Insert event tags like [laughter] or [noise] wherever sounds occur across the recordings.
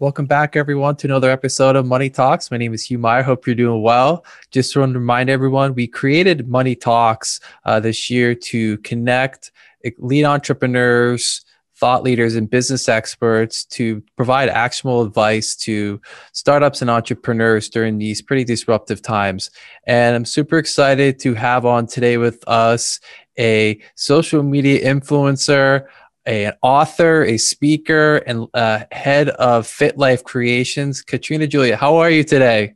Welcome back, everyone, to another episode of Money Talks. My name is Hugh Meyer. Hope you're doing well. Just want to remind everyone, we created Money Talks uh, this year to connect lead entrepreneurs, thought leaders, and business experts to provide actionable advice to startups and entrepreneurs during these pretty disruptive times. And I'm super excited to have on today with us a social media influencer a, an author, a speaker, and uh, head of Fit Life Creations. Katrina Julia, how are you today?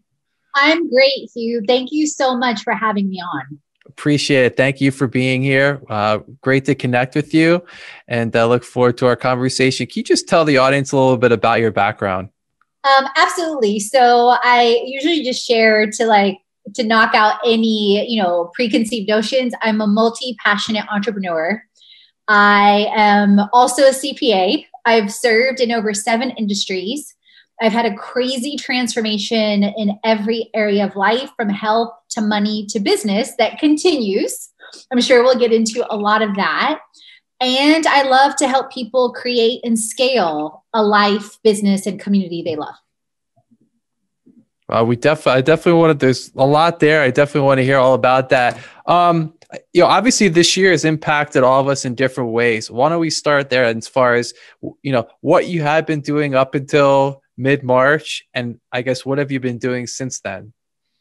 I'm great, Hugh. Thank you so much for having me on. Appreciate it. Thank you for being here. Uh, great to connect with you and uh, look forward to our conversation. Can you just tell the audience a little bit about your background? Um, absolutely. So I usually just share to like to knock out any you know preconceived notions. I'm a multi-passionate entrepreneur. I am also a CPA. I've served in over seven industries. I've had a crazy transformation in every area of life from health to money to business that continues. I'm sure we'll get into a lot of that. And I love to help people create and scale a life, business, and community they love. Uh, we definitely, I definitely wanted. There's a lot there. I definitely want to hear all about that. Um, you know, obviously this year has impacted all of us in different ways. Why don't we start there as far as you know what you had been doing up until mid March, and I guess what have you been doing since then?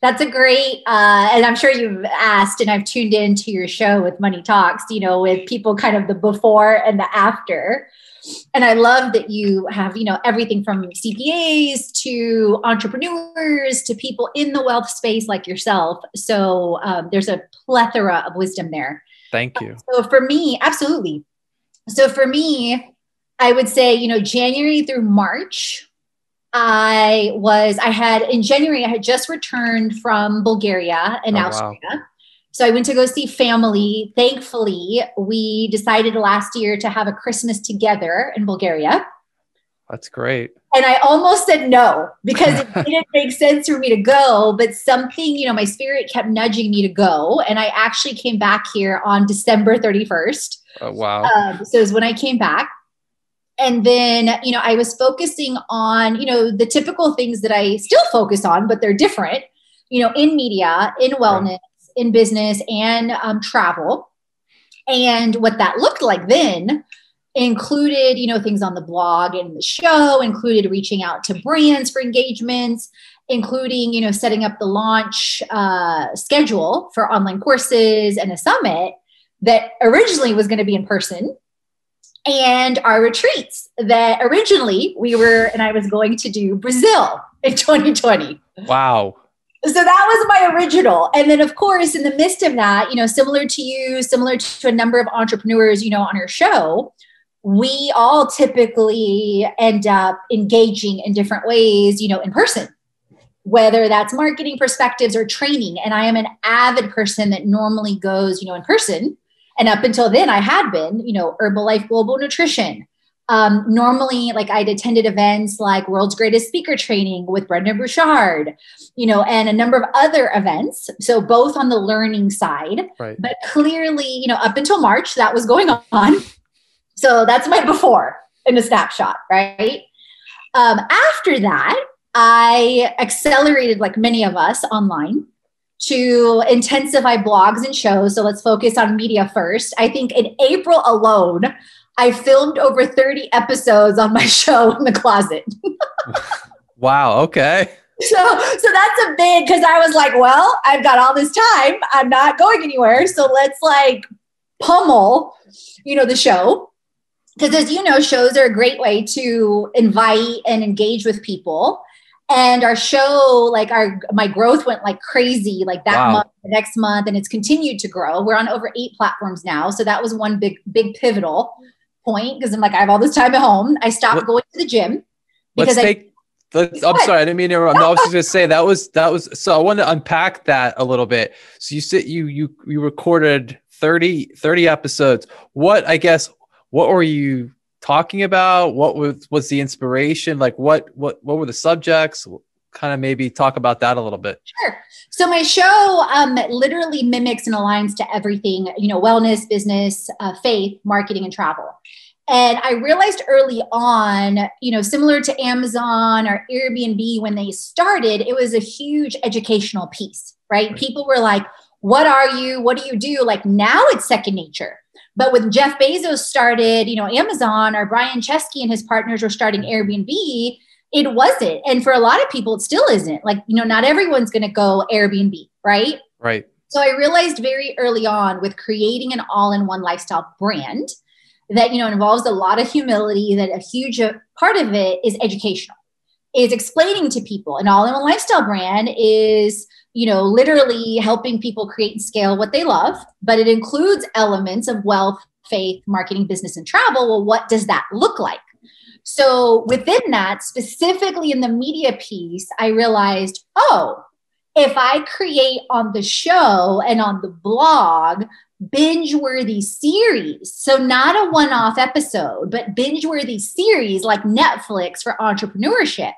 That's a great, uh, and I'm sure you've asked, and I've tuned into your show with Money Talks. You know, with people kind of the before and the after and I love that you have, you know, everything from CPAs to entrepreneurs to people in the wealth space like yourself. So um, there's a plethora of wisdom there. Thank you. So for me, absolutely. So for me, I would say, you know, January through March, I was, I had in January, I had just returned from Bulgaria and oh, Austria. Wow. So I went to go see family. Thankfully, we decided last year to have a Christmas together in Bulgaria. That's great. And I almost said no because it [laughs] didn't make sense for me to go, but something, you know, my spirit kept nudging me to go. And I actually came back here on December 31st. Oh, wow. Um, so it was when I came back. And then, you know, I was focusing on, you know, the typical things that I still focus on, but they're different, you know, in media, in wellness. Right in business and um, travel. And what that looked like then included, you know, things on the blog and the show, included reaching out to brands for engagements, including, you know, setting up the launch uh, schedule for online courses and a summit that originally was going to be in person and our retreats that originally we were and I was going to do Brazil in 2020. Wow so that was my original. And then of course in the midst of that you know similar to you similar to a number of entrepreneurs you know on our show we all typically end up engaging in different ways you know in person whether that's marketing perspectives or training. And i am an avid person that normally goes you know in person. And up until then i had been you know herbalife global nutrition um, normally, like I'd attended events like World's Greatest Speaker Training with Brendon Burchard, you know, and a number of other events. So both on the learning side, right. but clearly, you know, up until March, that was going on. So that's my before in a snapshot, right? Um, after that, I accelerated, like many of us, online to intensify blogs and shows. So let's focus on media first. I think in April alone, I filmed over 30 episodes on my [laughs] show in the closet. [laughs] wow. Okay. So, so that's a big because I was like, well, I've got all this time. I'm not going anywhere. So let's like pummel, you know, the show. Because as you know, shows are a great way to invite and engage with people. And our show, like our my growth went like crazy, like that wow. month, the next month, and it's continued to grow. We're on over eight platforms now. So that was one big, big pivotal point because I'm like, I have all this time at home. I stopped going to the gym because I. Take, let's, I'm sorry, I didn't mean to interrupt. No, I was [laughs] just gonna say that was that was so. I want to unpack that a little bit. So you sit, you you you recorded 30 30 episodes. What I guess what were you talking about? What was was the inspiration? Like what what what were the subjects? Kind of maybe talk about that a little bit. Sure. So my show um, literally mimics and aligns to everything, you know, wellness, business, uh, faith, marketing, and travel. And I realized early on, you know, similar to Amazon or Airbnb when they started, it was a huge educational piece, right? right. People were like, what are you? What do you do? Like now it's second nature. But when Jeff Bezos started, you know, Amazon or Brian Chesky and his partners were starting Airbnb, it wasn't. And for a lot of people, it still isn't. Like, you know, not everyone's going to go Airbnb, right? Right. So I realized very early on with creating an all in one lifestyle brand that, you know, involves a lot of humility, that a huge uh, part of it is educational, is explaining to people an all in one lifestyle brand is you know, literally helping people create and scale what they love, but it includes elements of wealth, faith, marketing, business, and travel. Well, what does that look like? So within that, specifically in the media piece, I realized, oh, if I create on the show and on the blog binge worthy series, so not a one off episode, but binge worthy series like Netflix for entrepreneurship,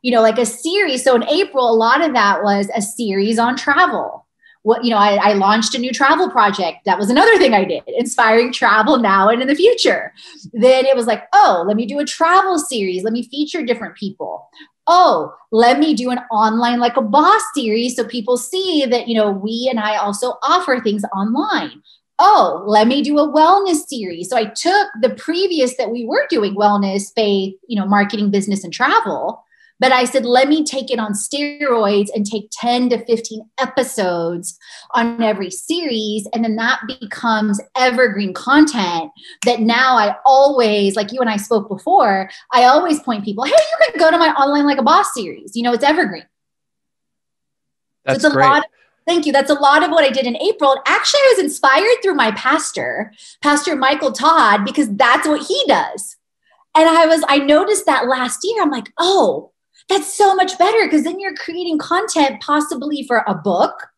you know, like a series. So in April, a lot of that was a series on travel. What, you know, I, I launched a new travel project. That was another thing I did, inspiring travel now and in the future. Then it was like, oh, let me do a travel series. Let me feature different people oh, let me do an online like a boss series so people see that, you know, we and I also offer things online. Oh, let me do a wellness series. So I took the previous that we were doing wellness, faith, you know, marketing, business, and travel, but I said, let me take it on steroids and take 10 to 15 episodes on every series. And then that becomes evergreen content that now I always, like you and I spoke before, I always point people, hey, you can go to my online like a boss series. You know, it's evergreen. That's so it's a great. lot of, Thank you. That's a lot of what I did in April. Actually, I was inspired through my pastor, Pastor Michael Todd, because that's what he does. And I was, I noticed that last year. I'm like, oh, that's so much better because then you're creating content possibly for a book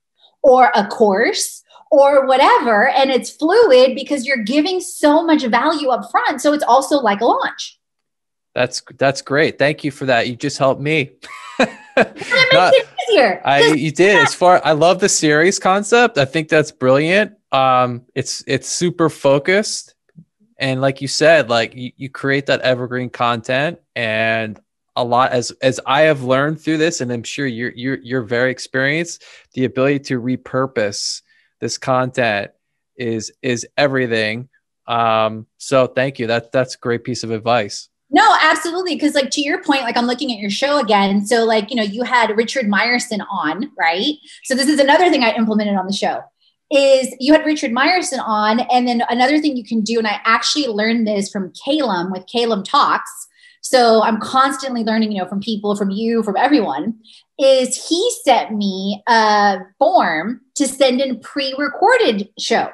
or a course or whatever and it's fluid because you're giving so much value up front so it's also like a launch. That's that's great. Thank you for that. You just helped me. [laughs] Not, I you did. As far I love the series concept. I think that's brilliant. Um it's it's super focused. And like you said like you, you create that evergreen content and a lot as as I have learned through this, and I'm sure you're you're you're very experienced. The ability to repurpose this content is is everything. Um, so thank you. That that's a great piece of advice. No, absolutely. Because, like, to your point, like, I'm looking at your show again. So, like, you know, you had Richard Meyerson on, right? So, this is another thing I implemented on the show is you had Richard Meyerson on. And then another thing you can do, and I actually learned this from Calum with Calum Talks, so I'm constantly learning, you know, from people, from you, from everyone. Is he sent me a form to send in pre-recorded show.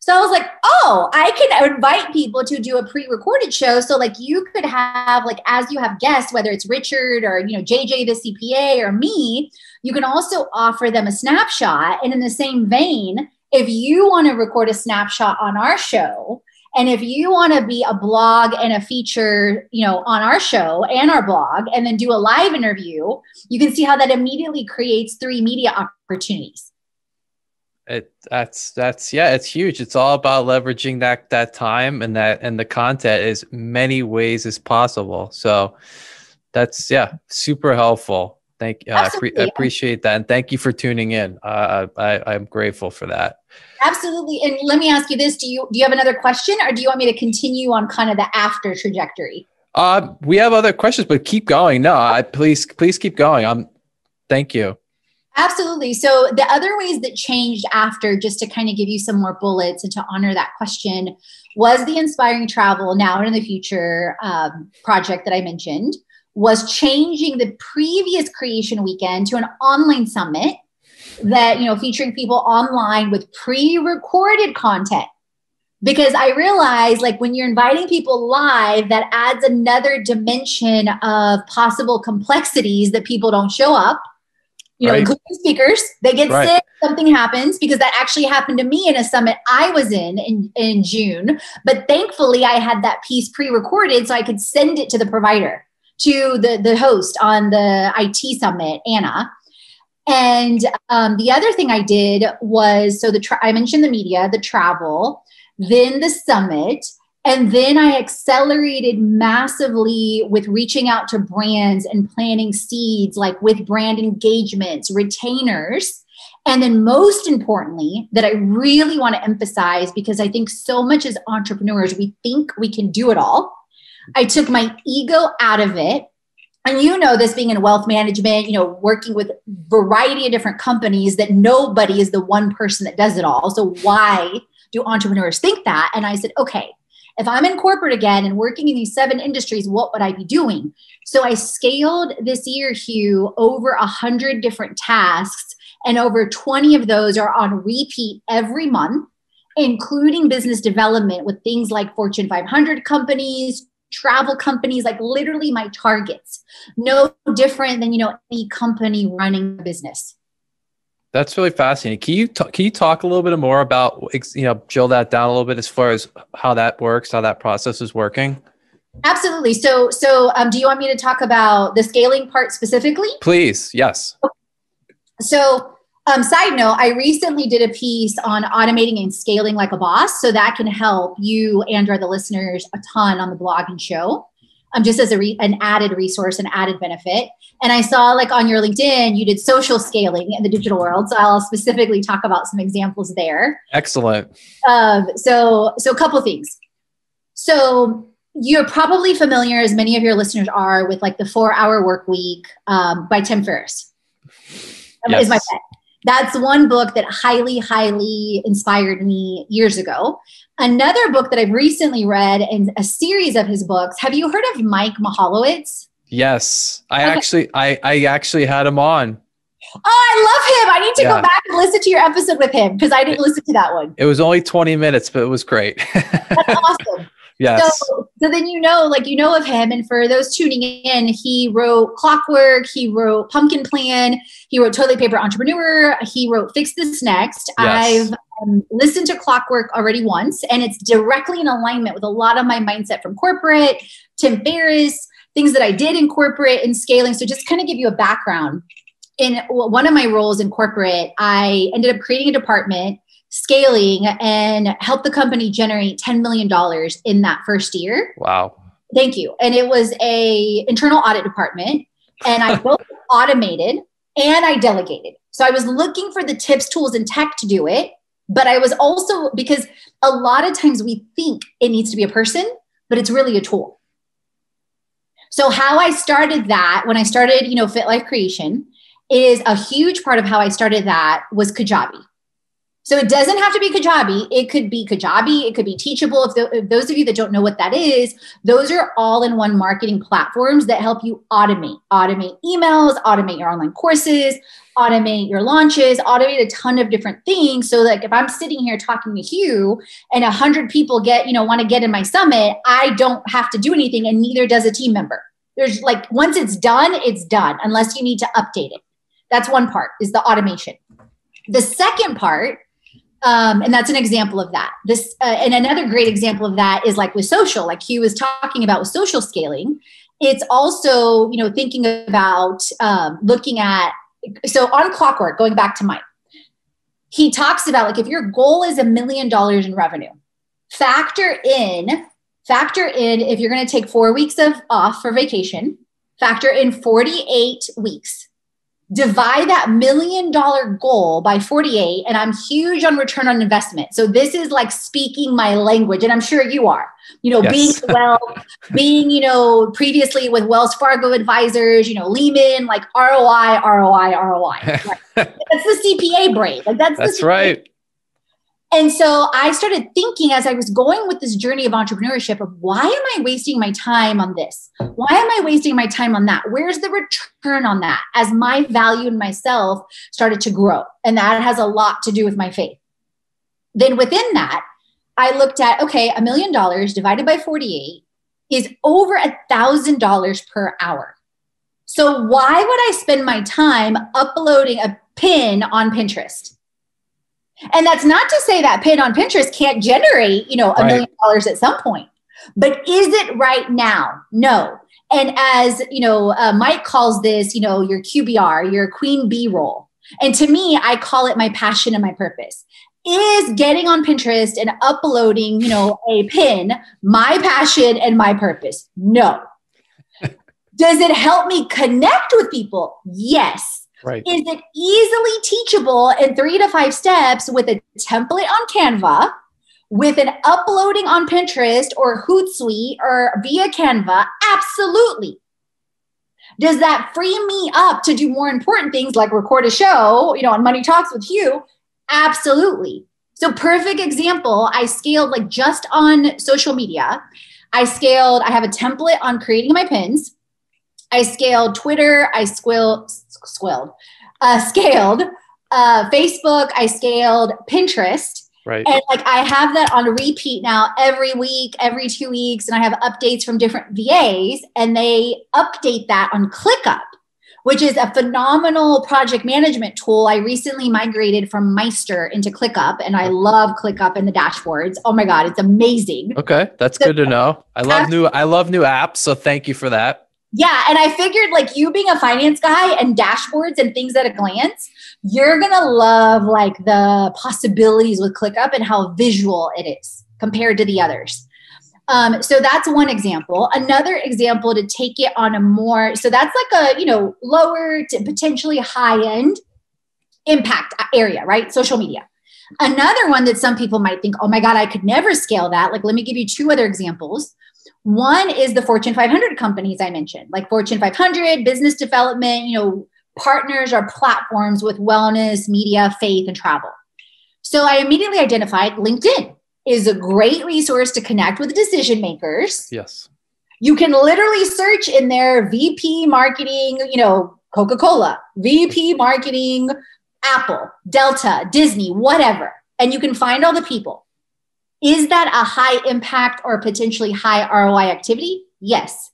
So I was like, oh, I can invite people to do a pre-recorded show. So like you could have like as you have guests, whether it's Richard or you know JJ the CPA or me, you can also offer them a snapshot. And in the same vein, if you want to record a snapshot on our show, and if you want to be a blog and a feature, you know, on our show and our blog, and then do a live interview, you can see how that immediately creates three media opportunities. It that's that's yeah, it's huge. It's all about leveraging that that time and that and the content as many ways as possible. So that's yeah, super helpful. Thank you. Uh, I pre- appreciate that. And thank you for tuning in. Uh, I, I'm grateful for that. Absolutely. And let me ask you this: Do you do you have another question, or do you want me to continue on kind of the after trajectory? Uh, we have other questions, but keep going. No, I please please keep going. Um, thank you. Absolutely. So the other ways that changed after, just to kind of give you some more bullets and to honor that question, was the inspiring travel now and in the future um, project that I mentioned. Was changing the previous creation weekend to an online summit that you know featuring people online with pre-recorded content because i realize like when you're inviting people live that adds another dimension of possible complexities that people don't show up you know right. including speakers they get right. sick something happens because that actually happened to me in a summit i was in, in in june but thankfully i had that piece pre-recorded so i could send it to the provider to the the host on the it summit anna and um, the other thing I did was so the tra- I mentioned the media, the travel, then the summit, And then I accelerated massively with reaching out to brands and planting seeds, like with brand engagements, retainers. And then, most importantly, that I really want to emphasize because I think so much as entrepreneurs, we think we can do it all. I took my ego out of it. And you know this being in wealth management, you know, working with variety of different companies that nobody is the one person that does it all. So why do entrepreneurs think that? And I said, okay, if I'm in corporate again and working in these seven industries, what would I be doing? So I scaled this year, Hugh, over a hundred different tasks, and over 20 of those are on repeat every month, including business development with things like Fortune 500 companies, travel companies, like literally my targets. No different than you know any company running a business. That's really fascinating. Can you can you talk a little bit more about you know drill that down a little bit as far as how that works, how that process is working? Absolutely. So so um, do you want me to talk about the scaling part specifically? Please. Yes. So um, side note, I recently did a piece on automating and scaling like a boss, so that can help you and or the listeners a ton on the blog and show um, just as a re- an added resource, an added benefit. And I saw like on your LinkedIn, you did social scaling in the digital world. So I'll specifically talk about some examples there. Excellent. Um, so, so a couple things. So you're probably familiar, as many of your listeners are, with like the four hour work week um, by Tim Ferriss. Yes. Is my bet. That's one book that highly, highly inspired me years ago. Another book that I've recently read and a series of his books. Have you heard of Mike Michalowicz? Yes, I okay. actually, I, I actually had him on. Oh, I love him. I need to yeah. go back and listen to your episode with him because I didn't listen to that one. It was only 20 minutes, but it was great. [laughs] That's awesome. Yes. So, so then you know, like you know of him, and for those tuning in, he wrote Clockwork, he wrote Pumpkin Plan, he wrote Toilet Paper Entrepreneur, he wrote Fix This Next. Yes. I've um, listened to Clockwork already once, and it's directly in alignment with a lot of my mindset from corporate, Tim Ferriss, things that I did in corporate and scaling. So just kind of give you a background. In one of my roles in corporate, I ended up creating a department scaling and helped the company generate $10 million in that first year. Wow. Thank you. And it was a internal audit department and I both [laughs] automated and I delegated. So I was looking for the tips, tools and tech to do it, but I was also because a lot of times we think it needs to be a person, but it's really a tool. So how I started that when I started, you know, Fit Life Creation is a huge part of how I started that was Kajabi. So it doesn't have to be Kajabi. It could be Kajabi. It could be Teachable. If, the, if, those of you that don't know what that is, those are all in one marketing platforms that help you automate, automate emails, automate your online courses, automate your launches, automate a ton of different things. So like if I'm sitting here talking to you and a hundred people get, you know, want to get in my summit, I don't have to do anything and neither does a team member. There's like, once it's done, it's done unless you need to update it. That's one part is the automation. The second part um, and that's an example of that. This uh, and another great example of that is like with social, like he was talking about with social scaling. It's also you know thinking about um, looking at so on clockwork. Going back to Mike, he talks about like if your goal is a million dollars in revenue, factor in factor in if you're going to take four weeks of off for vacation, factor in 48 weeks divide that million dollar goal by 48 and i'm huge on return on investment. So this is like speaking my language and i'm sure you are. You know yes. being well being you know previously with wells fargo advisors you know lehman like roi roi roi [laughs] that's the cpa brain. Like that's that's right and so I started thinking as I was going with this journey of entrepreneurship of why am I wasting my time on this? Why am I wasting my time on that? Where's the return on that? As my value in myself started to grow. And that has a lot to do with my faith. Then within that, I looked at okay, a million dollars divided by 48 is over a thousand dollars per hour. So why would I spend my time uploading a pin on Pinterest? And that's not to say that pin on Pinterest can't generate, you know, a right. million dollars at some point. But is it right now? No. And as you know, uh, Mike calls this, you know, your QBR, your queen bee role. And to me, I call it my passion and my purpose. is getting on Pinterest and uploading, you know, a pin my passion and my purpose? No. [laughs] Does it help me connect with people? Yes. Right. Is it easily teachable in three to five steps with a template on Canva, with an uploading on Pinterest or Hootsuite or via Canva? Absolutely. Does that free me up to do more important things like record a show, you know, on Money Talks with Hugh? Absolutely. So, perfect example, I scaled like just on social media. I scaled, I have a template on creating my pins. I scaled Twitter, I squilled, squilled, uh, [laughs] scaled uh, Facebook, I scaled Pinterest. Right. And like I have that on repeat now every week, every two weeks, and I have updates from different VAs, and they update that on ClickUp, which is a phenomenal project management tool. I recently migrated from Meister into ClickUp, and I love ClickUp and the dashboards. Oh my god, it's amazing. Okay, that's good to know. I love new I love new apps, so thank you for that. Yeah. And I figured, like, you being a finance guy and dashboards and things at a glance, you're going to love like the possibilities with ClickUp and how visual it is compared to the others. Um, so that's one example. Another example to take it on a more, so that's like a, you know, lower to potentially high end impact area, right? Social media. Another one that some people might think, oh my God, I could never scale that. Like, let me give you two other examples. One is the Fortune 500 companies I mentioned, like Fortune 500, business development, you know, partners or platforms with wellness, media, faith, and travel. So I immediately identified LinkedIn is a great resource to connect with decision makers. Yes. You can literally search in their VP marketing, you know, Coca Cola, VP marketing, Apple, Delta, Disney, whatever. And you can find all the people. Is that a high impact or potentially high ROI activity? Yes.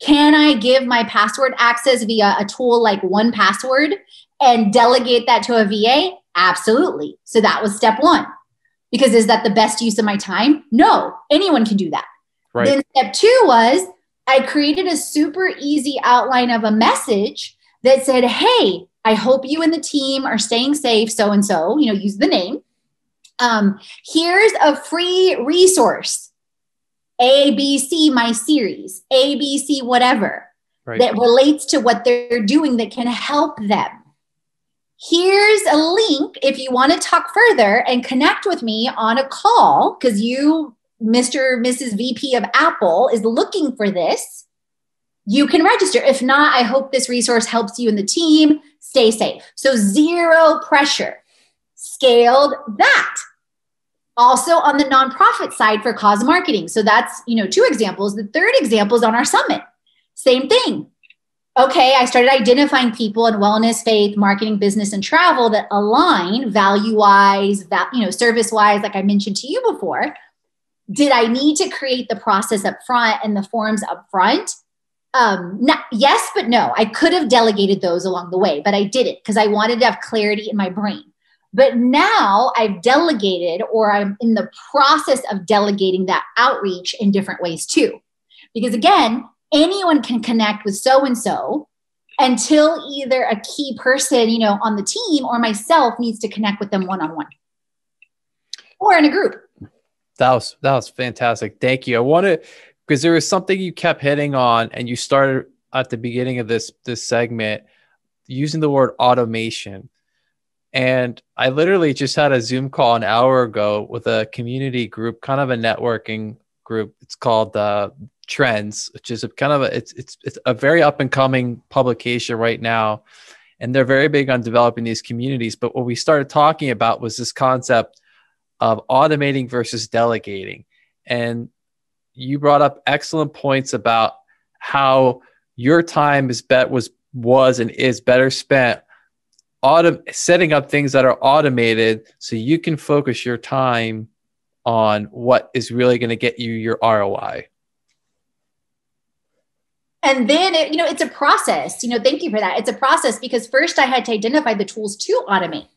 Can I give my password access via a tool like 1Password and delegate that to a VA? Absolutely. So that was step one. Because is that the best use of my time? No, anyone can do that. Right. Then step two was I created a super easy outline of a message that said, Hey, I hope you and the team are staying safe, so and so, you know, use the name. Um, here's a free resource ABC, my series, ABC, whatever, right. that relates to what they're doing that can help them. Here's a link if you want to talk further and connect with me on a call because you, Mr. Mrs. VP of Apple, is looking for this. You can register. If not, I hope this resource helps you and the team. Stay safe. So, zero pressure. Scaled that. Also on the nonprofit side for cause marketing. So that's you know two examples. The third example is on our summit. Same thing. Okay i started identifying people in wellness faith marketing business and travel that align value wise that you know service wise like i mentioned to you before. Did i need to create the process up front and the forms up front? Um not, yes but no. I could have delegated those along the way but i didn't because i wanted to have clarity in my brain but now I've delegated or I'm in the process of delegating that outreach in different ways too. Because again, anyone can connect with so and so until either a key person, you know, on the team or myself needs to connect with them one on one or in a group. That was that was fantastic. Thank you. I want to because there was something you kept hitting on and you started at the beginning of this this segment using the word automation and I literally just had a Zoom call an hour ago with a community group, kind of a networking group. It's called uh, Trends, which is a kind of a it's it's it's a very up and coming publication right now, and they're very big on developing these communities. But what we started talking about was this concept of automating versus delegating, and you brought up excellent points about how your time is bet was was and is better spent autom- setting up things that are automated so you can focus your time on what is really going to get you your ROI. And then, it, you know, it's a process. You know, thank you for that. It's a process because first I had to identify the tools to automate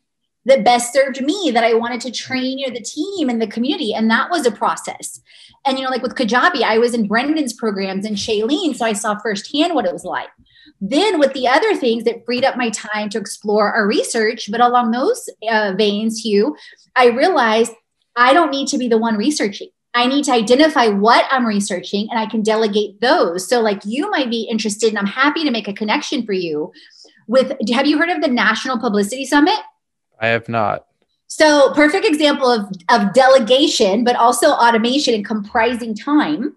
that best served me that I wanted to train you know, the team and the community. And that was a process. And, you know, like with Kajabi, I was in Brendon's programs and Shailene. So I saw firsthand what it was like. Then with the other things that freed up my time to explore our research but along those uh, veins hugh i realized i don't need to be the one researching I need to identify what I'm researching and I can delegate those. So, like, you might be interested, and I'm happy to make a connection for you with. Have you heard of the National Publicity Summit? I have not. So, perfect example of, of delegation, but also automation and comprising time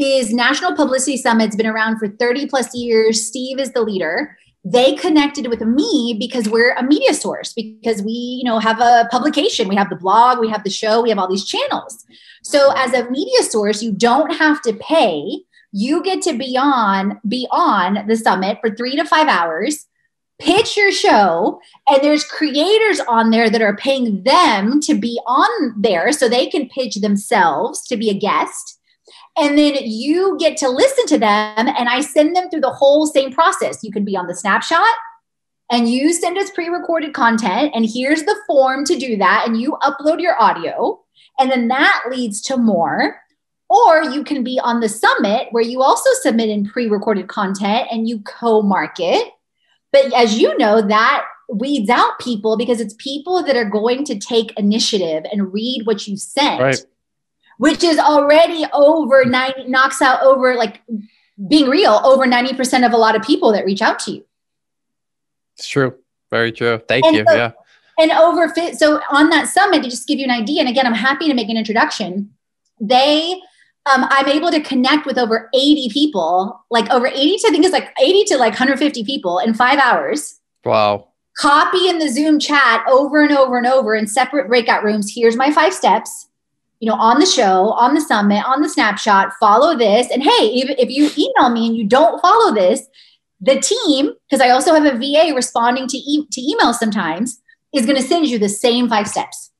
is National Publicity Summit's been around for 30 plus years. Steve is the leader. They connected with me because we're a media source because we you know have a publication. We have the blog we have the show we have all these channels. So as a media source you don't have to pay. You get to be on be on the summit for three to five hours pitch your show and there's creators on there that are paying them to be on there so they can pitch themselves to be a guest and then you get to listen to them and i send them through the whole same process. You can be on the snapshot and you send us pre-recorded content and here's the form to do that and you upload your audio and then that leads to more. Or you can be on the summit where you also submit in pre-recorded content and you co-market. But as you know that weeds out people because it's people that are going to take initiative and read what you sent. Right which is already over 90 knocks out over like being real over 90% of a lot of people that reach out to you. It's true. Very true. Thank and you. so, yeah. and over fit so on that summit to just give you an idea and again i'm happy to make an introduction they um, i'm able to connect with over 80 people like over 80 to i think it's like 80 to like 150 people in five hours. Wow. Copy in the zoom chat over and over and over in separate breakout rooms. Here's my five steps you know, on the show, on the summit, on the snapshot, follow this. And hey, if, if you email me and you don't follow this, the team, because I also have a VA responding to, e- to email sometimes, is going to send you the same five steps.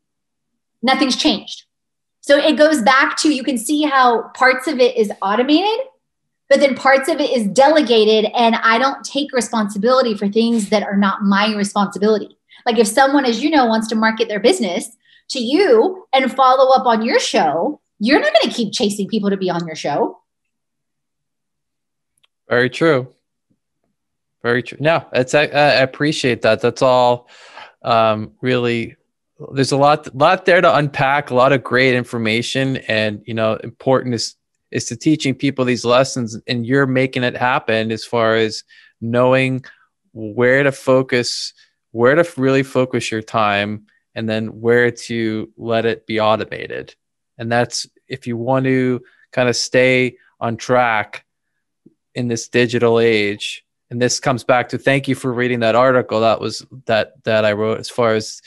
Nothing's changed. So it goes back to you can see how parts of it is automated, but then parts of it is delegated. And I don't take responsibility for things that are not my responsibility. Like if someone, as you know, wants to market their business, to you and follow up on your show, you're not going to keep chasing people to be on your show. Very true. Very true. No, it's I, I appreciate that. That's all. Um, really, there's a lot, lot there to unpack. A lot of great information, and you know, important is is to teaching people these lessons, and you're making it happen as far as knowing where to focus, where to really focus your time, and then where to let it be automated. And that's if you want to kind of stay on track in this digital age. And this comes back to thank you for reading that article that was that that I wrote as far as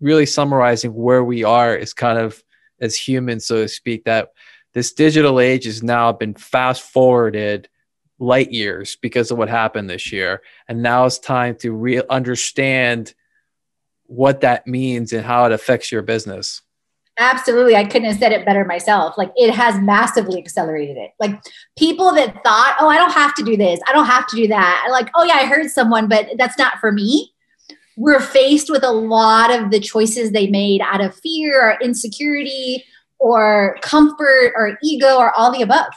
really summarizing where we are is kind of as humans, so to speak, that this digital age has now been fast forwarded light years because of what happened this year. And now it's time to re- understand what that means and how it affects your business. Absolutely. I couldn't have said it better myself. Like it has massively accelerated it. Like people that thought, oh, I don't have to do this, I don't have to do that. Like, oh, yeah, I heard someone, but that's not for me. We're faced with a lot of the choices they made out of fear or insecurity or comfort or ego or all the above.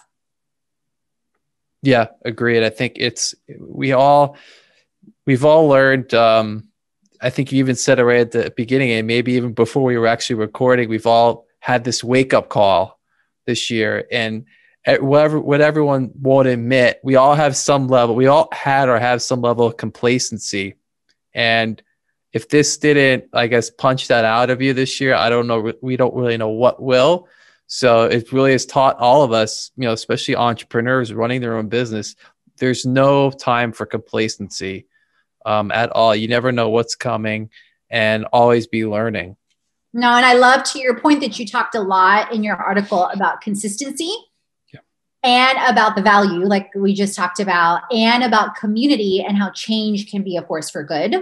Yeah, agreed. I think it's, we all, we've all learned, um, I think you even said it right at the beginning, and maybe even before we were actually recording, we've all had this wake up call this year. And whatever what everyone won't admit, we all have some level, we all had or have some level of complacency. And if this didn't, I guess, punch that out of you this year, I don't know. We don't really know what will. So it really has taught all of us, you know, especially entrepreneurs running their own business, there's no time for complacency um, at all. You never know what's coming and always be learning. No, and I love to your point that you talked a lot in your article about consistency yeah. and about the value, like we just talked about, and about community and how change can be a force for good.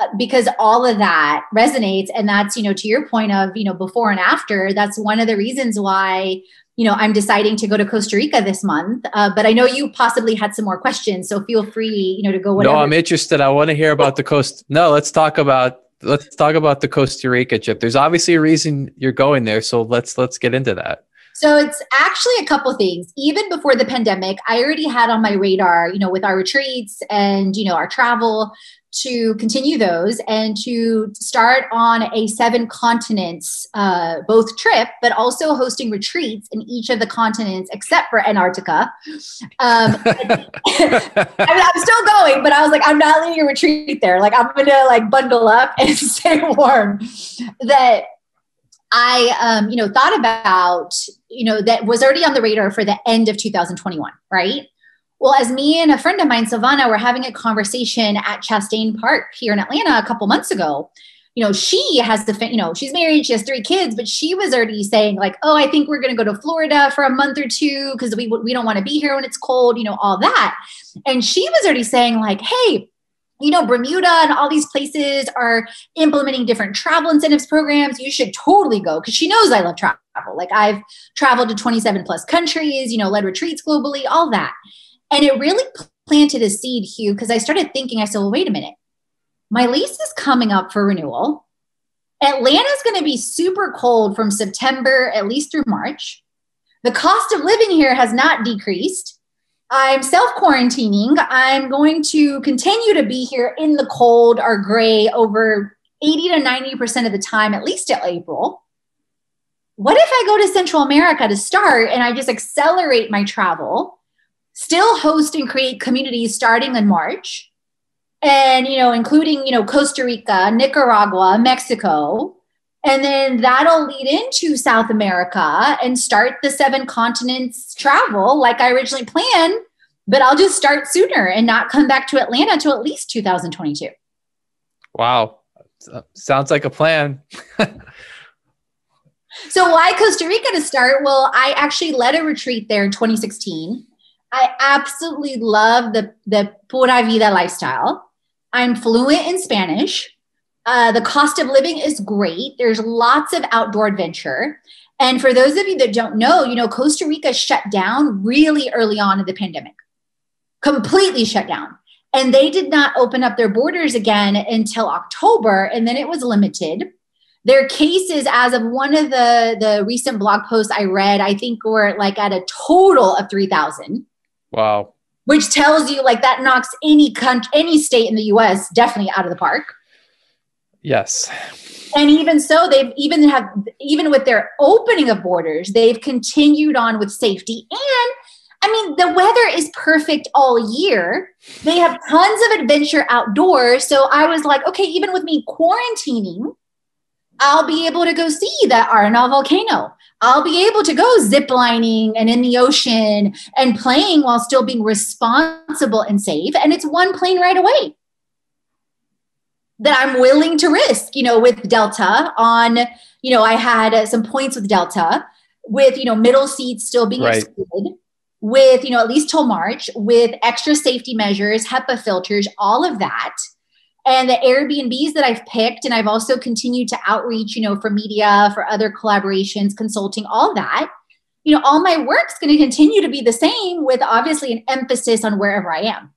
Uh, because all of that resonates and that's you know to your point of you know before and after that's one of the reasons why you know, I'm deciding to go to Costa Rica this month. Uh, but I know you possibly had some more questions, so feel free, you know, to go. Whatever. No, I'm interested. I want to hear about the coast. No, let's talk about let's talk about the Costa Rica trip. There's obviously a reason you're going there, so let's let's get into that. So it's actually a couple things. Even before the pandemic, I already had on my radar, you know, with our retreats and, you know, our travel to continue those and to start on a seven continents uh, both trip but also hosting retreats in each of the continents except for antarctica. Um, [laughs] I am still going but i was like i'm not leading a retreat there. Like i'm gonna like bundle up [laughs] and stay warm. That i um, you know thought about you know that was already on the radar for the end of 2021 right well, as me and a friend of mine, Silvana, were having a conversation at Chastain Park here in Atlanta a couple months ago, you know, she has the, you know, she's married, she has three kids, but she was already saying like, oh, I think we're going to go to Florida for a month or two because we we don't want to be here when it's cold, you know, all that. And she was already saying like, hey, you know, Bermuda and all these places are implementing different travel incentives programs. You should totally go because she knows I love travel. Like I've traveled to 27 plus countries, you know, led retreats globally, all that. And it really planted a seed, Hugh, because I started thinking, I said, well, wait a minute. My lease is coming up for renewal. Atlanta's going to be super cold from September at least through March. The cost of living here has not decreased. I'm self quarantining. I'm going to continue to be here in the cold or gray over 80 to 90% of the time, at least till April. What if I go to Central America to start and I just accelerate my travel? Still host and create communities starting in March and you know including you know Costa Rica, Nicaragua, Mexico and then that'll lead into South America and start the seven continents travel like I originally planned but I'll just start sooner and not come back to Atlanta till at least 2022. Wow. Sounds like a plan. [laughs] so why Costa Rica to start? Well, I actually led a retreat there in 2016 I absolutely love the, the pura vida lifestyle. I'm fluent in Spanish. Uh, the cost of living is great. There's lots of outdoor adventure. And for those of you that don't know, you know, Costa Rica shut down really early on in the pandemic, completely shut down. And they did not open up their borders again until October, and then it was limited. Their cases, as of one of the, the recent blog posts I read, I think were like at a total of 3,000. Wow. Which tells you like that knocks any country, any state in the US definitely out of the park. Yes. And even so, they've even have even with their opening of borders, they've continued on with safety. And I mean, the weather is perfect all year. They have tons of adventure outdoors. So I was like, okay, even with me quarantining, I'll be able to go see the Arenal volcano. I'll be able to go ziplining and in the ocean and playing while still being responsible and safe. And it's one plane right away that I'm willing to risk, you know, with Delta on, you know, I had uh, some points with Delta with, you know, middle seats still being right. excluded with, you know, at least till March with extra safety measures, HEPA filters, all of that and the Airbnbs that I've picked, and I've also continued to outreach, you know, for media, for other collaborations, consulting, all that. You know, all my work's going to continue to be the same with obviously an emphasis on wherever I am.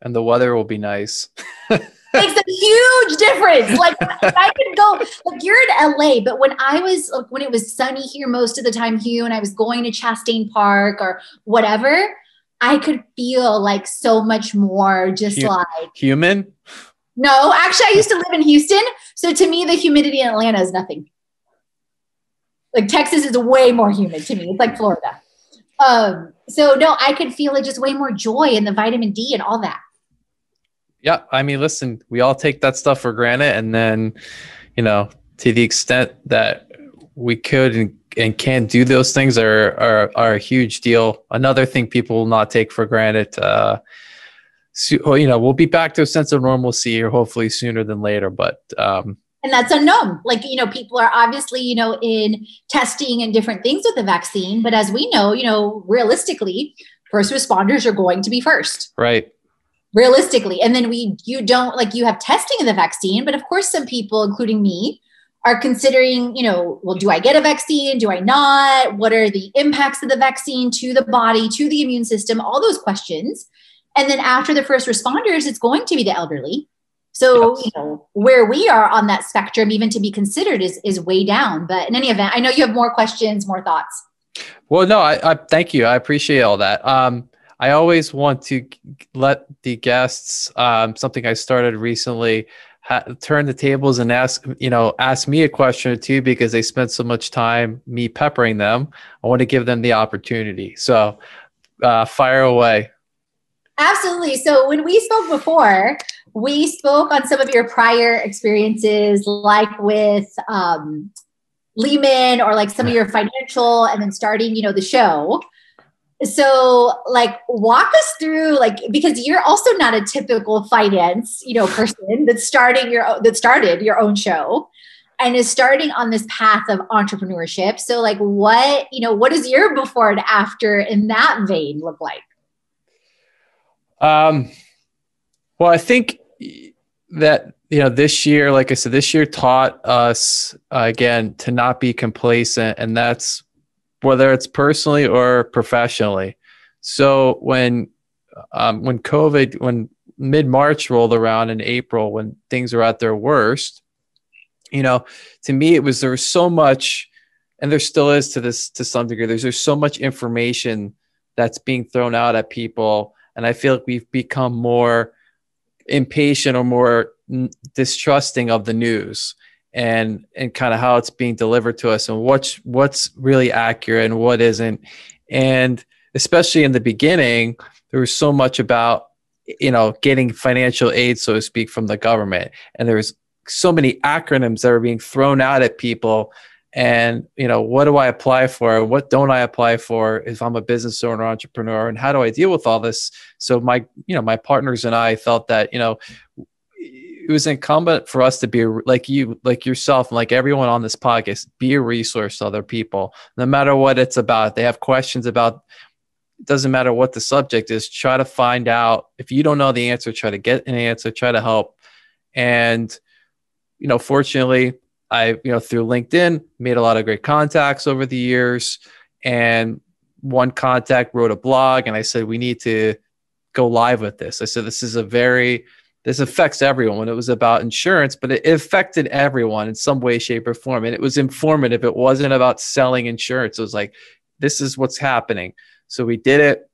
And the weather will be nice. [laughs] makes a huge difference. Like [laughs] I could go, like you're in LA, but when I was like when it was sunny here most of the time, Hugh, and I was going to Chastain Park or whatever, I could feel like so much more just like human. No, actually, I used to live in Houston. So to me, the humidity in Atlanta is nothing. Like Texas is way more humid to me. It's like Florida. Um, so no, I could feel it just way more joy and the vitamin D and all that. Yeah. I mean, listen, we all take that stuff for granted. And then, you know, to the extent that we could and and can't do those things are, are, are a huge deal. Another thing people will not take for granted. Uh, so, you know, we'll be back to a sense of normalcy here, hopefully sooner than later. But um, and that's unknown. Like you know, people are obviously you know in testing and different things with the vaccine, but as we know, you know, realistically, first responders are going to be first. Right realistically and then we you don't like you have testing of the vaccine but of course some people including me are considering, you know, well, do I get a vaccine? Do I not? What are the impacts of the vaccine to the body, to the immune system? All those questions. And then after the first responders, it's going to be the elderly. So, yes. you know, where we are on that spectrum, even to be considered, is is way down. But in any event, I know you have more questions, more thoughts. Well, no, I, I thank you. I appreciate all that. Um, I always want to let the guests um, something I started recently ha- turn the tables and ask you know ask me a question or two because they spent so much time me peppering them. I want to give them the opportunity. So, uh, fire away. Absolutely. So when we spoke before, we spoke on some of your prior experiences, like with um, Lehman or like some of your financial, and then starting, you know, the show. So, like, walk us through, like, because you're also not a typical finance, you know, person that's starting your that started your own show and is starting on this path of entrepreneurship. So, like, what you know, what does your before and after in that vein look like? Um, well, I think that you know this year, like I said, this year taught us uh, again to not be complacent, and that's whether it's personally or professionally. So when um, when COVID, when mid March rolled around in April, when things were at their worst, you know, to me it was there was so much, and there still is to this to some degree. There's there's so much information that's being thrown out at people and I feel like we've become more impatient or more distrusting of the news and and kind of how it's being delivered to us and what's what's really accurate and what isn't. And especially in the beginning there was so much about you know getting financial aid so to speak from the government. And there was so many acronyms that were being thrown out at people and you know what do i apply for? What don't i apply for if i'm a business owner entrepreneur? And how do i deal with all this? So my you know my partners and i felt that you know it was incumbent for us to be like you like yourself like everyone on this podcast be a resource to other people. No matter what it's about they have questions about it doesn't matter what the subject is try to find out. If you don't know the answer try to get an answer try to help. And you know fortunately I, you know, through LinkedIn, made a lot of great contacts over the years. And one contact wrote a blog, and I said, we need to go live with this. I said, this is a very, this affects everyone. It was about insurance, but it affected everyone in some way, shape, or form. And it was informative. It wasn't about selling insurance. It was like, this is what's happening. So we did it.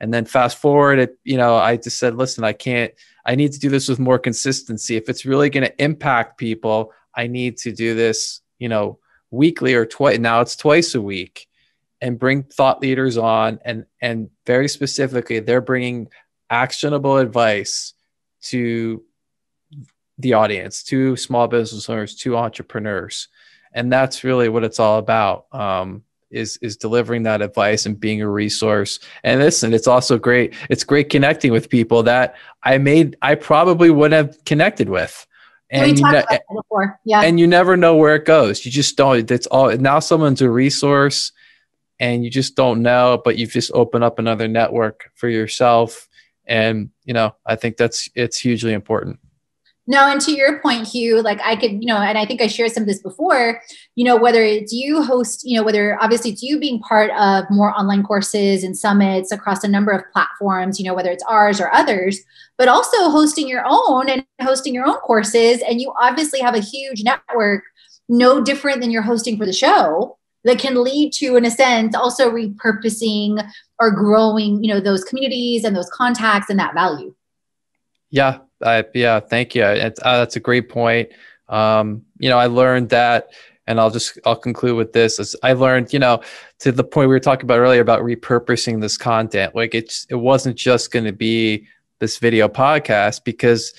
And then fast forward, it, you know, I just said, listen, I can't, I need to do this with more consistency. If it's really going to impact people, I need to do this, you know, weekly or twice. Now it's twice a week, and bring thought leaders on, and and very specifically, they're bringing actionable advice to the audience, to small business owners, to entrepreneurs, and that's really what it's all about. Um, is is delivering that advice and being a resource. And listen, it's also great. It's great connecting with people that I made I probably wouldn't have connected with and you, ne- yeah. and you never know where it goes. You just don't. That's all. Now someone's a resource, and you just don't know. But you've just opened up another network for yourself, and you know I think that's it's hugely important. No, and to your point, Hugh, like I could, you know, and I think I shared some of this before, you know, whether it's you host, you know, whether obviously it's you being part of more online courses and summits across a number of platforms, you know, whether it's ours or others, but also hosting your own and hosting your own courses. And you obviously have a huge network, no different than you're hosting for the show that can lead to in a sense also repurposing or growing you know those communities and those contacts and that value yeah I, yeah, thank you. uh, that's a great point. Um, you know, I learned that, and I'll just I'll conclude with this. Is I learned, you know, to the point we were talking about earlier about repurposing this content. Like it's it wasn't just going to be this video podcast because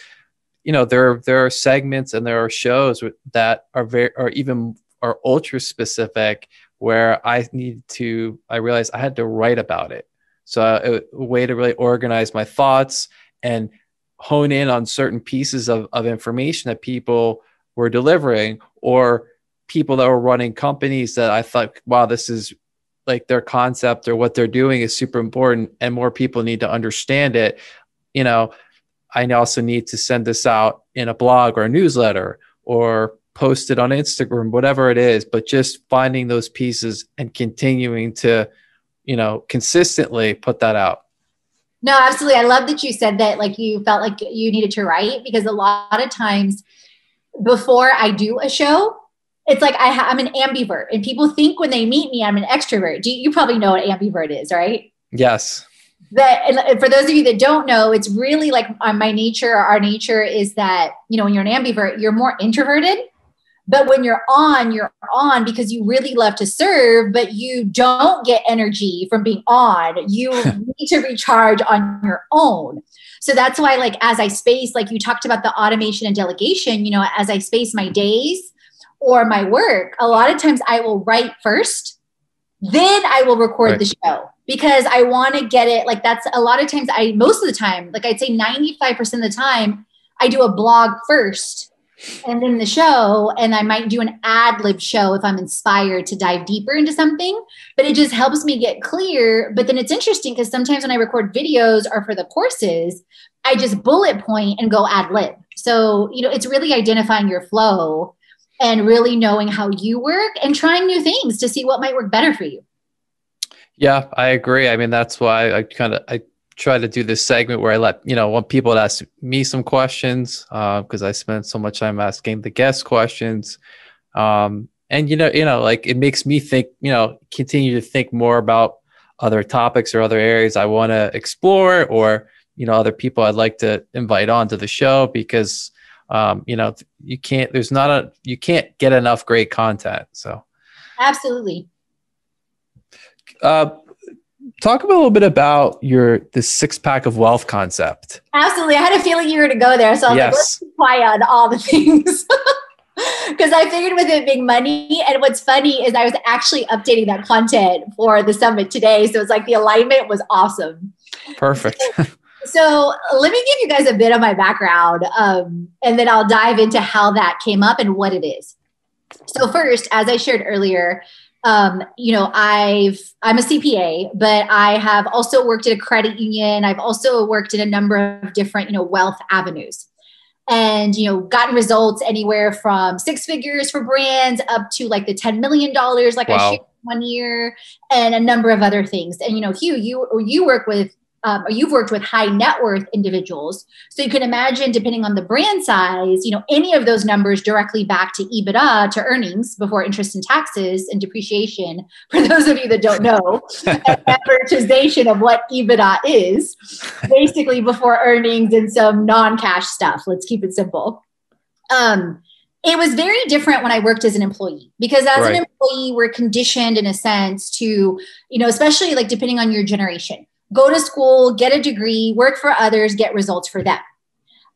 you know there there are segments and there are shows that are very or even are ultra specific where I need to I realized I had to write about it. So a, a way to really organize my thoughts and hone in on certain pieces of, of information that people were delivering or people that were running companies that I thought, wow, this is like their concept or what they're doing is super important and more people need to understand it. You know, I also need to send this out in a blog or a newsletter or post it on Instagram, whatever it is, but just finding those pieces and continuing to, you know, consistently put that out. No, absolutely. I love that you said that like you felt like you needed to write because a lot of times before I do a show, it's like I ha- I'm an ambivert, and people think when they meet me, I'm an extrovert. Do you, you probably know what ambivert is, right? Yes. That and for those of you that don't know, it's really like uh, my nature. Our nature is that you know when you're an ambivert, you're more introverted, but when you're on, you're on because you really love to serve, but you don't get energy from being on. You [laughs] need to recharge on your own. So that's why, like, as I space, like you talked about the automation and delegation, you know, as I space my days or my work, a lot of times I will write first, then I will record right. the show because I want to get it. Like, that's a lot of times I, most of the time, like I'd say 95% of the time, I do a blog first and then the show and i might do an ad lib show if i'm inspired to dive deeper into something but it just helps me get clear. But then it's interesting because sometimes when i record videos or for the courses i just bullet point and go ad lib. So you know it's really identifying your flow and really knowing how you work and trying new things to see what might work better for you. Yeah i agree. I mean that's why i kind of i try to do this segment where I let you know want people to ask me some questions because uh, I spend so much time asking the guest questions, um, and you know you know like it makes me think you know continue to think more about other topics or other areas I want to explore or you know other people I'd like to invite on to the show because um, you know you can't there's not a you can't get enough great content so absolutely. Uh, talk a little bit about your the six pack of wealth concept. Absolutely. I had a feeling you were to go there. So I was yes. like, quiet on all the [laughs] things. [laughs] Because I figured with it being money. And what's funny is I was actually updating that content for the summit today. So it's like the alignment was awesome. Perfect. [laughs] so let me give you guys a bit of my background um, and then I'll dive into how that came up and what it is. So, first, as I shared earlier, um, you know, I've I'm a CPA, but I have also worked at a credit union. I've also worked in a number of different, you know, wealth avenues. And you know, gotten results anywhere from six figures for brands up to like the $10 million, like wow. I shared one year, and a number of other things. And you know, Hugh, you you work with um, or you've worked with high net worth individuals. So you can imagine, depending on the brand size, you know, any of those numbers directly back to EBITDA, to earnings before interest and taxes and depreciation. [laughs] For those of you that don't know, [laughs] amortization of what EBITDA is, basically before earnings and some non cash stuff. Let's keep it simple. Um, it was very different when I worked as an employee because as right. an employee, we're conditioned in a sense to, you know, especially like depending on your generation go to school, get a degree, work for others, get results for them.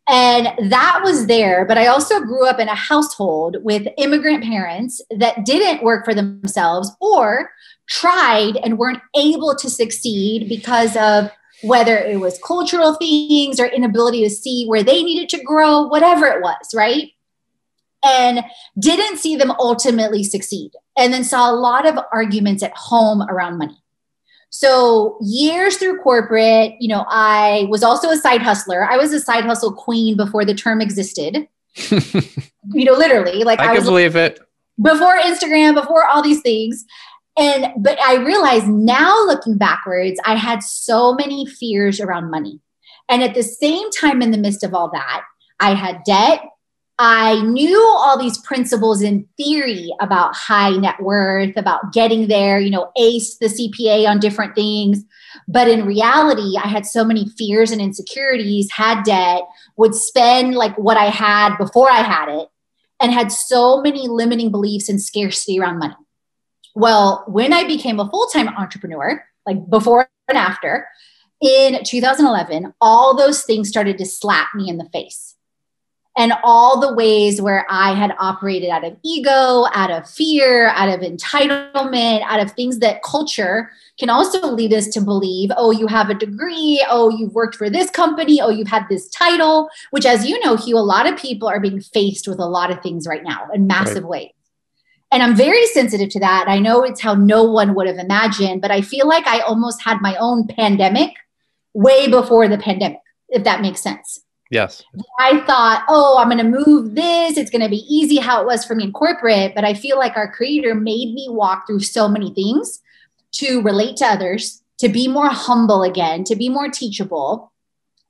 And that was there. But I also grew up in a household with immigrant parents that didn't work for themselves or tried and weren't able to succeed because of whether it was cultural things or inability to see where they needed to grow, whatever it was, right? And didn't see them ultimately succeed. And then saw a lot of arguments at home around money. So years through corporate, you know, I was also a side hustler. I was a side hustle queen before the term existed. [laughs] you know, literally, like I, I can believe it. Before Instagram, before all these things. And but I realized now looking backwards, I had so many fears around money. And at the same time, in the midst of all that, I had debt, I knew all these principles in theory about high net worth, about getting there, you know, ace the CPA on different things. But in reality, I had so many fears and insecurities, had debt, would spend like what I had before I had it, and had so many limiting beliefs and scarcity around money. Well, when I became a full time entrepreneur, like before and after, in 2011, all those things started to slap me in the face and all the ways where I had operated out of ego, out of fear, out of entitlement, out of things that culture can also lead us to believe oh, you have a degree, oh, you've worked for this company, oh, you've had this title, which, as you know, Hugh, a lot of people are being faced with a lot of things right now in massive right. ways. And I'm very sensitive to that. I know it's how no one would have imagined, but I feel like I almost had my own pandemic way before the pandemic, if that makes sense. Yes. I thought, oh, I'm going to move this. It's going to be easy how it was for me in corporate. But I feel like our creator made me walk through so many things to relate to others, to be more humble again, to be more teachable,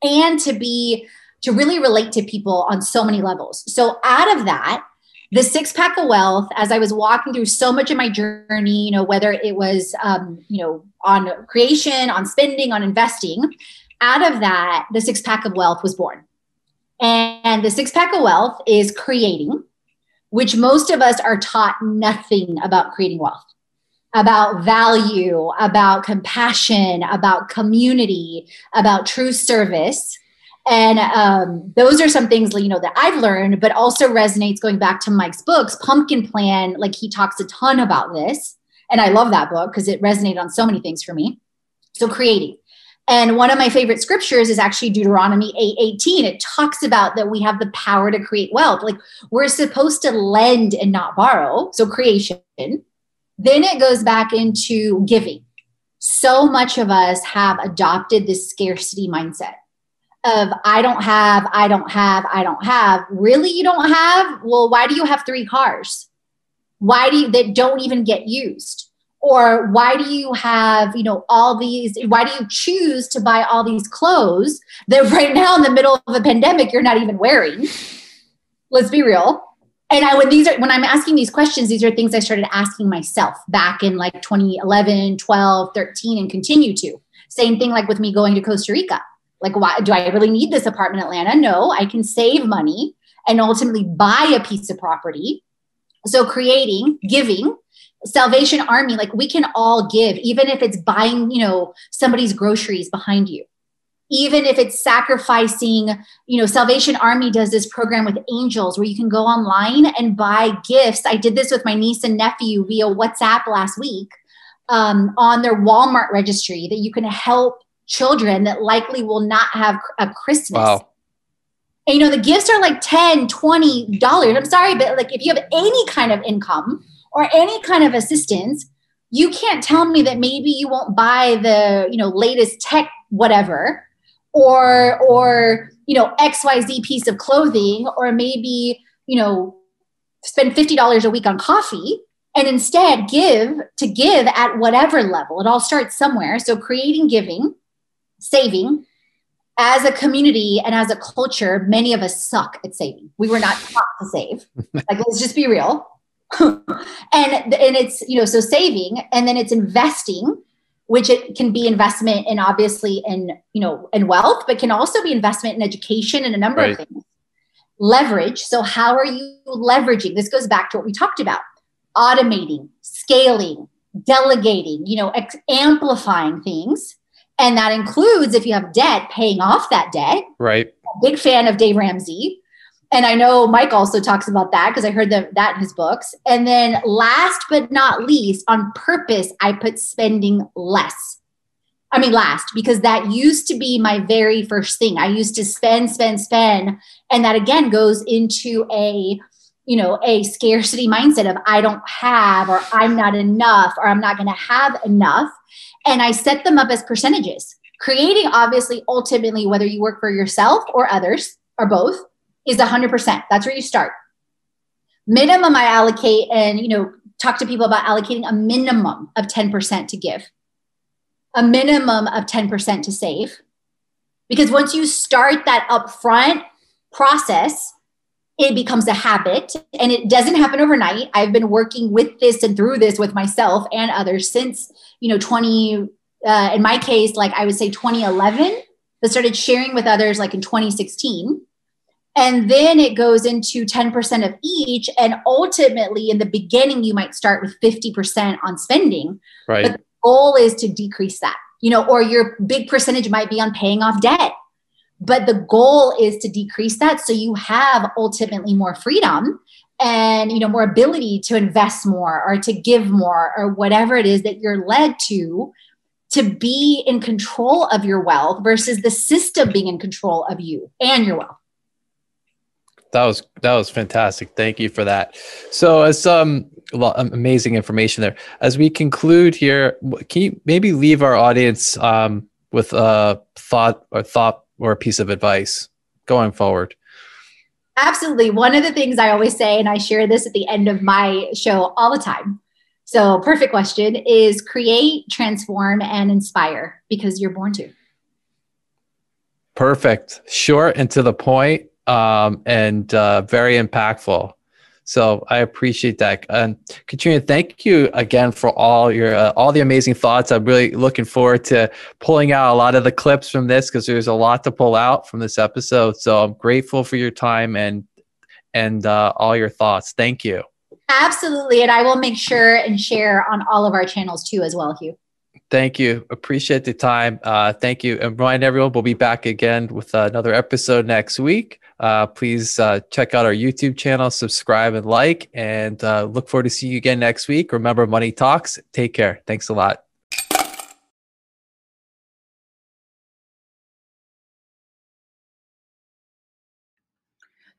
and to be to really relate to people on so many levels. So out of that, the six pack of wealth, as I was walking through so much of my journey, you know, whether it was, um, you know, on creation, on spending, on investing, out of that, the six pack of wealth was born. And the six pack of wealth is creating, which most of us are taught nothing about creating wealth, about value, about compassion, about community, about true service. And um, those are some things you know that I've learned, but also resonates going back to Mike's books, Pumpkin Plan. Like he talks a ton about this, and I love that book because it resonated on so many things for me. So creating, and one of my favorite scriptures is actually Deuteronomy 8:18. It talks about that we have the power to create wealth. Like we're supposed to lend and not borrow. So creation. Then it goes back into giving. So much of us have adopted this scarcity mindset of I don't have, I don't have, I don't have. Really you don't have? Well, why do you have 3 cars? Why do you that don't even get used? Or why do you have you know all these why do you choose to buy all these clothes that [laughs] right now in the middle of a pandemic you're not even wearing? Let's be real. And i when these are when i'm asking these questions these are things i started asking myself back in like 2011 12 13 and continue to. Same thing like with me going to costa rica. Like why do i really need this apartment in atlanta? No i can save money and ultimately buy a piece of property. So creating giving Salvation Army, like we can all give, even if it's buying, you know, somebody's groceries behind you. Even if it's sacrificing, you know, Salvation Army does this program with angels where you can go online and buy gifts. I did this with my niece and nephew via WhatsApp last week um, on their Walmart registry that you can help children that likely will not have a Christmas. Wow. And, you know, the gifts are like 10, 20 dollars. I'm sorry, but like if you have any kind of income, or any kind of assistance, you can't tell me that maybe you won't buy the, you know, latest tech whatever or or you know xyz piece of clothing or maybe you know spend $50 a week on coffee and instead give to give at whatever level. It all starts somewhere. So creating giving saving as a community and as a culture many of us suck at saving. We were not taught to save. [laughs] Like let's just be real [laughs] and and it's you know so saving and then it's investing which it can be investment in obviously in you know in wealth but can also be investment in education and a number right. of things. Leverage. So how are you leveraging? This goes back to what we talked about. Automating scaling delegating you know ex- amplifying things. And that includes if you have debt paying off that debt. Right. Big fan of dave ramsey and I know Mike also talks about that because I heard that, that in his books. And then last but not least, on purpose, I put spending less. I mean, last, because that used to be my very first thing. I used to spend, spend, spend. And that again goes into a, you know, a scarcity mindset of I don't have, or I'm not enough, or I'm not going to have enough. And I set them up as percentages, creating obviously, ultimately, whether you work for yourself or others or both is 100%. That's where you start. Minimum I allocate and, you know, talk to people about allocating a minimum of 10% to give, a minimum of 10% to save. Because once you start that upfront process, it becomes a habit and it doesn't happen overnight. I've been working with this and through this with myself and others since, you know, 20, uh, in my case, like I would say 2011, but started sharing with others like in 2016 and then it goes into 10% of each. And ultimately, in the beginning, you might start with 50% on spending. Right. But the goal is to decrease that, you know, or your big percentage might be on paying off debt. But the goal is to decrease that so you have ultimately more freedom and you know more ability to invest more or to give more or whatever it is that you're led to to be in control of your wealth versus the system being in control of you and your wealth that was that was fantastic. Thank you for that. So, as um, amazing information there. As we conclude here, can you maybe leave our audience um, with a thought or thought or a piece of advice going forward? Absolutely. One of the things I always say, and I share this at the end of my show all the time. So, perfect question is create, transform, and inspire because you're born to. Perfect. Short and to the point, um, and uh, very impactful. So I appreciate that. And Katrina, thank you again for all your uh, all the amazing thoughts. I'm really looking forward to pulling out a lot of the clips from this because there's a lot to pull out from this episode. So I'm grateful for your time and and uh, all your thoughts. Thank you. Absolutely, and I will make sure and share on all of our channels too as well, Hugh. Thank you. Appreciate the time. Uh, thank you. And remind everyone, we'll be back again with another episode next week. Uh, please uh, check out our YouTube channel, subscribe and like, and uh, look forward to seeing you again next week. Remember, Money Talks. Take care. Thanks a lot.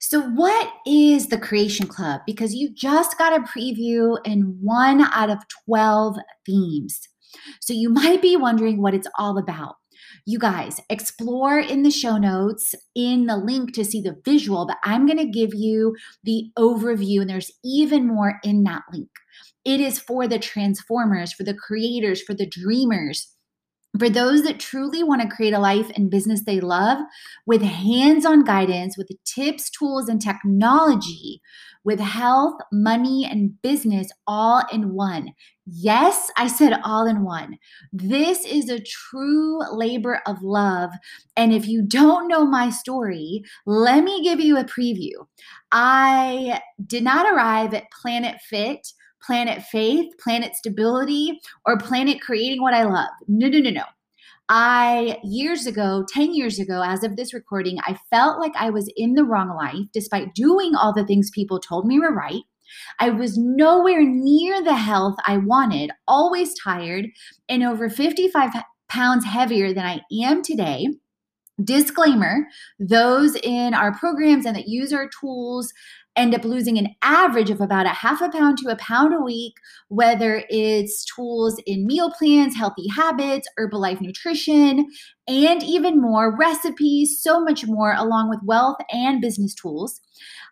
So, what is the Creation Club? Because you just got a preview in one out of 12 themes. So, you might be wondering what it's all about. You guys, explore in the show notes in the link to see the visual, but I'm going to give you the overview, and there's even more in that link. It is for the transformers, for the creators, for the dreamers. For those that truly want to create a life and business they love with hands on guidance, with tips, tools, and technology, with health, money, and business all in one. Yes, I said all in one. This is a true labor of love. And if you don't know my story, let me give you a preview. I did not arrive at Planet Fit, Planet Faith, Planet Stability, or Planet Creating What I Love. No, no, no, no. I, years ago, 10 years ago, as of this recording, I felt like I was in the wrong life despite doing all the things people told me were right. I was nowhere near the health I wanted, always tired, and over 55 pounds heavier than I am today. Disclaimer those in our programs and that use our tools end up losing an average of about a half a pound to a pound a week, whether it's tools in meal plans, healthy habits, Herbalife nutrition, and even more recipes, so much more, along with wealth and business tools.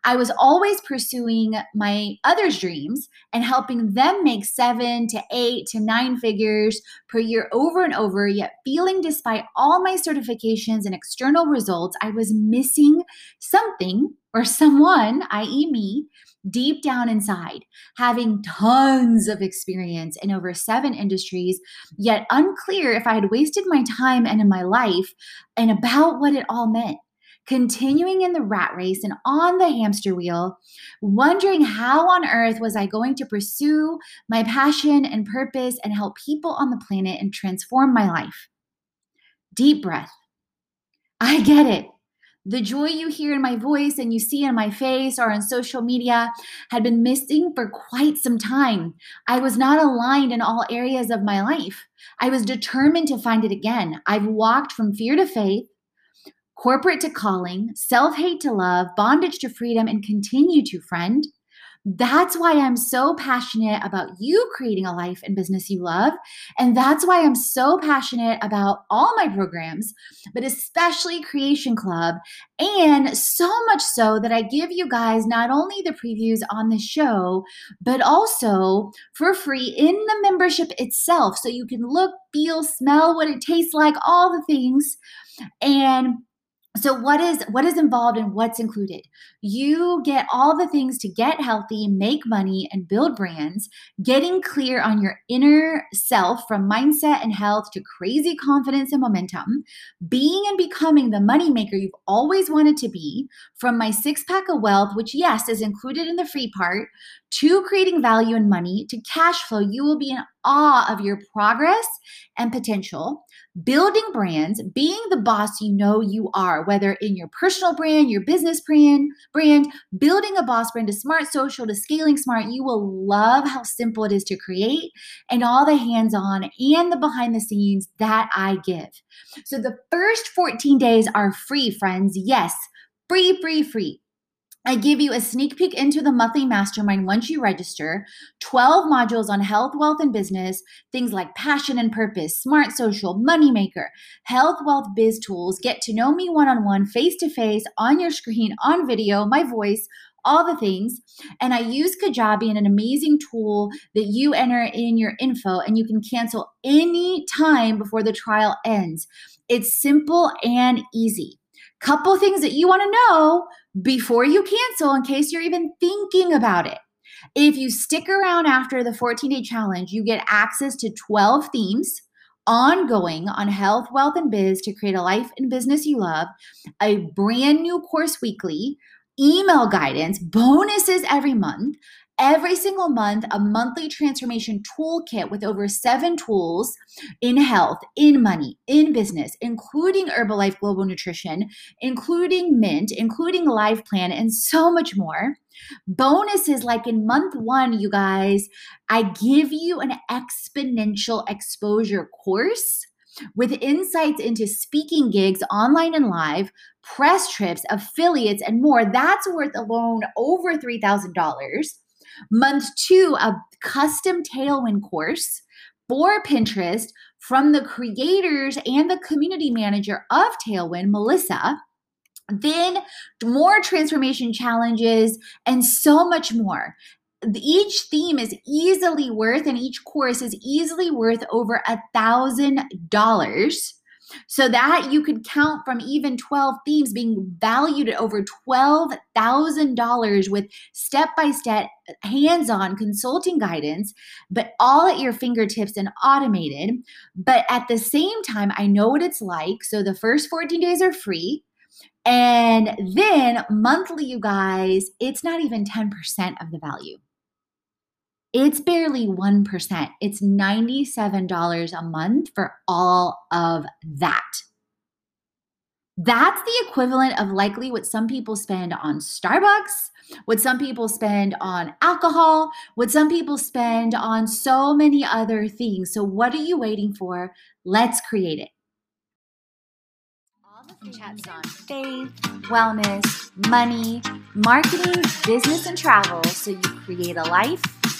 I was always pursuing my others' dreams and helping them make seven to eight to nine figures per year over and over, yet feeling despite all my certifications and external results, I was missing something or someone, i.e., me, deep down inside, having tons of experience in over seven industries, yet unclear if I had wasted my time and in my life and about what it all meant. Continuing in the rat race and on the hamster wheel, wondering how on earth was I going to pursue my passion and purpose and help people on the planet and transform my life. Deep breath. I get it. The joy you hear in my voice and you see in my face or on social media had been missing for quite some time. I was not aligned in all areas of my life. I was determined to find it again. I've walked from fear to faith, corporate to calling, self hate to love, bondage to freedom, and continue to, friend. That's why I'm so passionate about you creating a life and business you love. And that's why I'm so passionate about all my programs, but especially Creation Club. And so much so that I give you guys not only the previews on the show, but also for free in the membership itself. So you can look, feel, smell what it tastes like, all the things. And so what is what is involved and what's included? You get all the things to get healthy make money and build brands getting clear on your inner self from mindset and health to crazy confidence and momentum being and becoming the money maker you've always wanted to be from my six pack of wealth which yes is included in the free part to creating value and money to cash flow you will be in awe of your progress and potential building brands, being the boss you know you are, whether in your personal brand, your business brand, brand, building a boss brand to smart social to scaling smart, you will love how simple it is to create and all the hands-on and the behind the scenes that I give. So the first 14 days are free, friends. Yes, free, free, free. I give you a sneak peek into the monthly mastermind once you register, 12 modules on health, wealth, and business, things like passion and purpose, smart social, moneymaker, health, wealth, biz tools. Get to know me one on one, face to face, on your screen, on video, my voice, all the things. And I use Kajabi, and an amazing tool that you enter in your info and you can cancel any time before the trial ends. It's simple and easy. Couple things that you want to know before you cancel in case you're even thinking about it. If you stick around after the 14 day challenge, you get access to 12 themes ongoing on health, wealth, and biz to create a life and business you love, a brand new course weekly, email guidance, bonuses every month, every single month a monthly transformation toolkit with over seven tools in health, in money, in business, including Herbalife Global Nutrition, including Mint, including Life Plan, and so much more. Bonuses like in month one, you guys, I give you an exponential exposure course with insights into speaking gigs online and live, press trips, affiliates, and more. That's worth alone over $3,000. Month two, a custom Tailwind course for Pinterest from the creators and the community manager of Tailwind, Melissa. Then more transformation challenges and so much more. Each theme is easily worth, and each course is easily worth over a thousand dollars so that you could count from even 12 themes being valued at over $12,000 with step by step, hands on consulting guidance, but all at your fingertips and automated. But at the same time, I know what it's like. So the first 14 days are free. And then monthly, you guys, it's not even 10% of the value. It's barely 1%. It's $97 a month for all of that. That's the equivalent of likely what some people spend on Starbucks, what some people spend on alcohol, what some people spend on so many other things. So, what are you waiting for? Let's create it. All the chats on faith, wellness, money, marketing, business, and travel so you create a life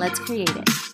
Let's create it.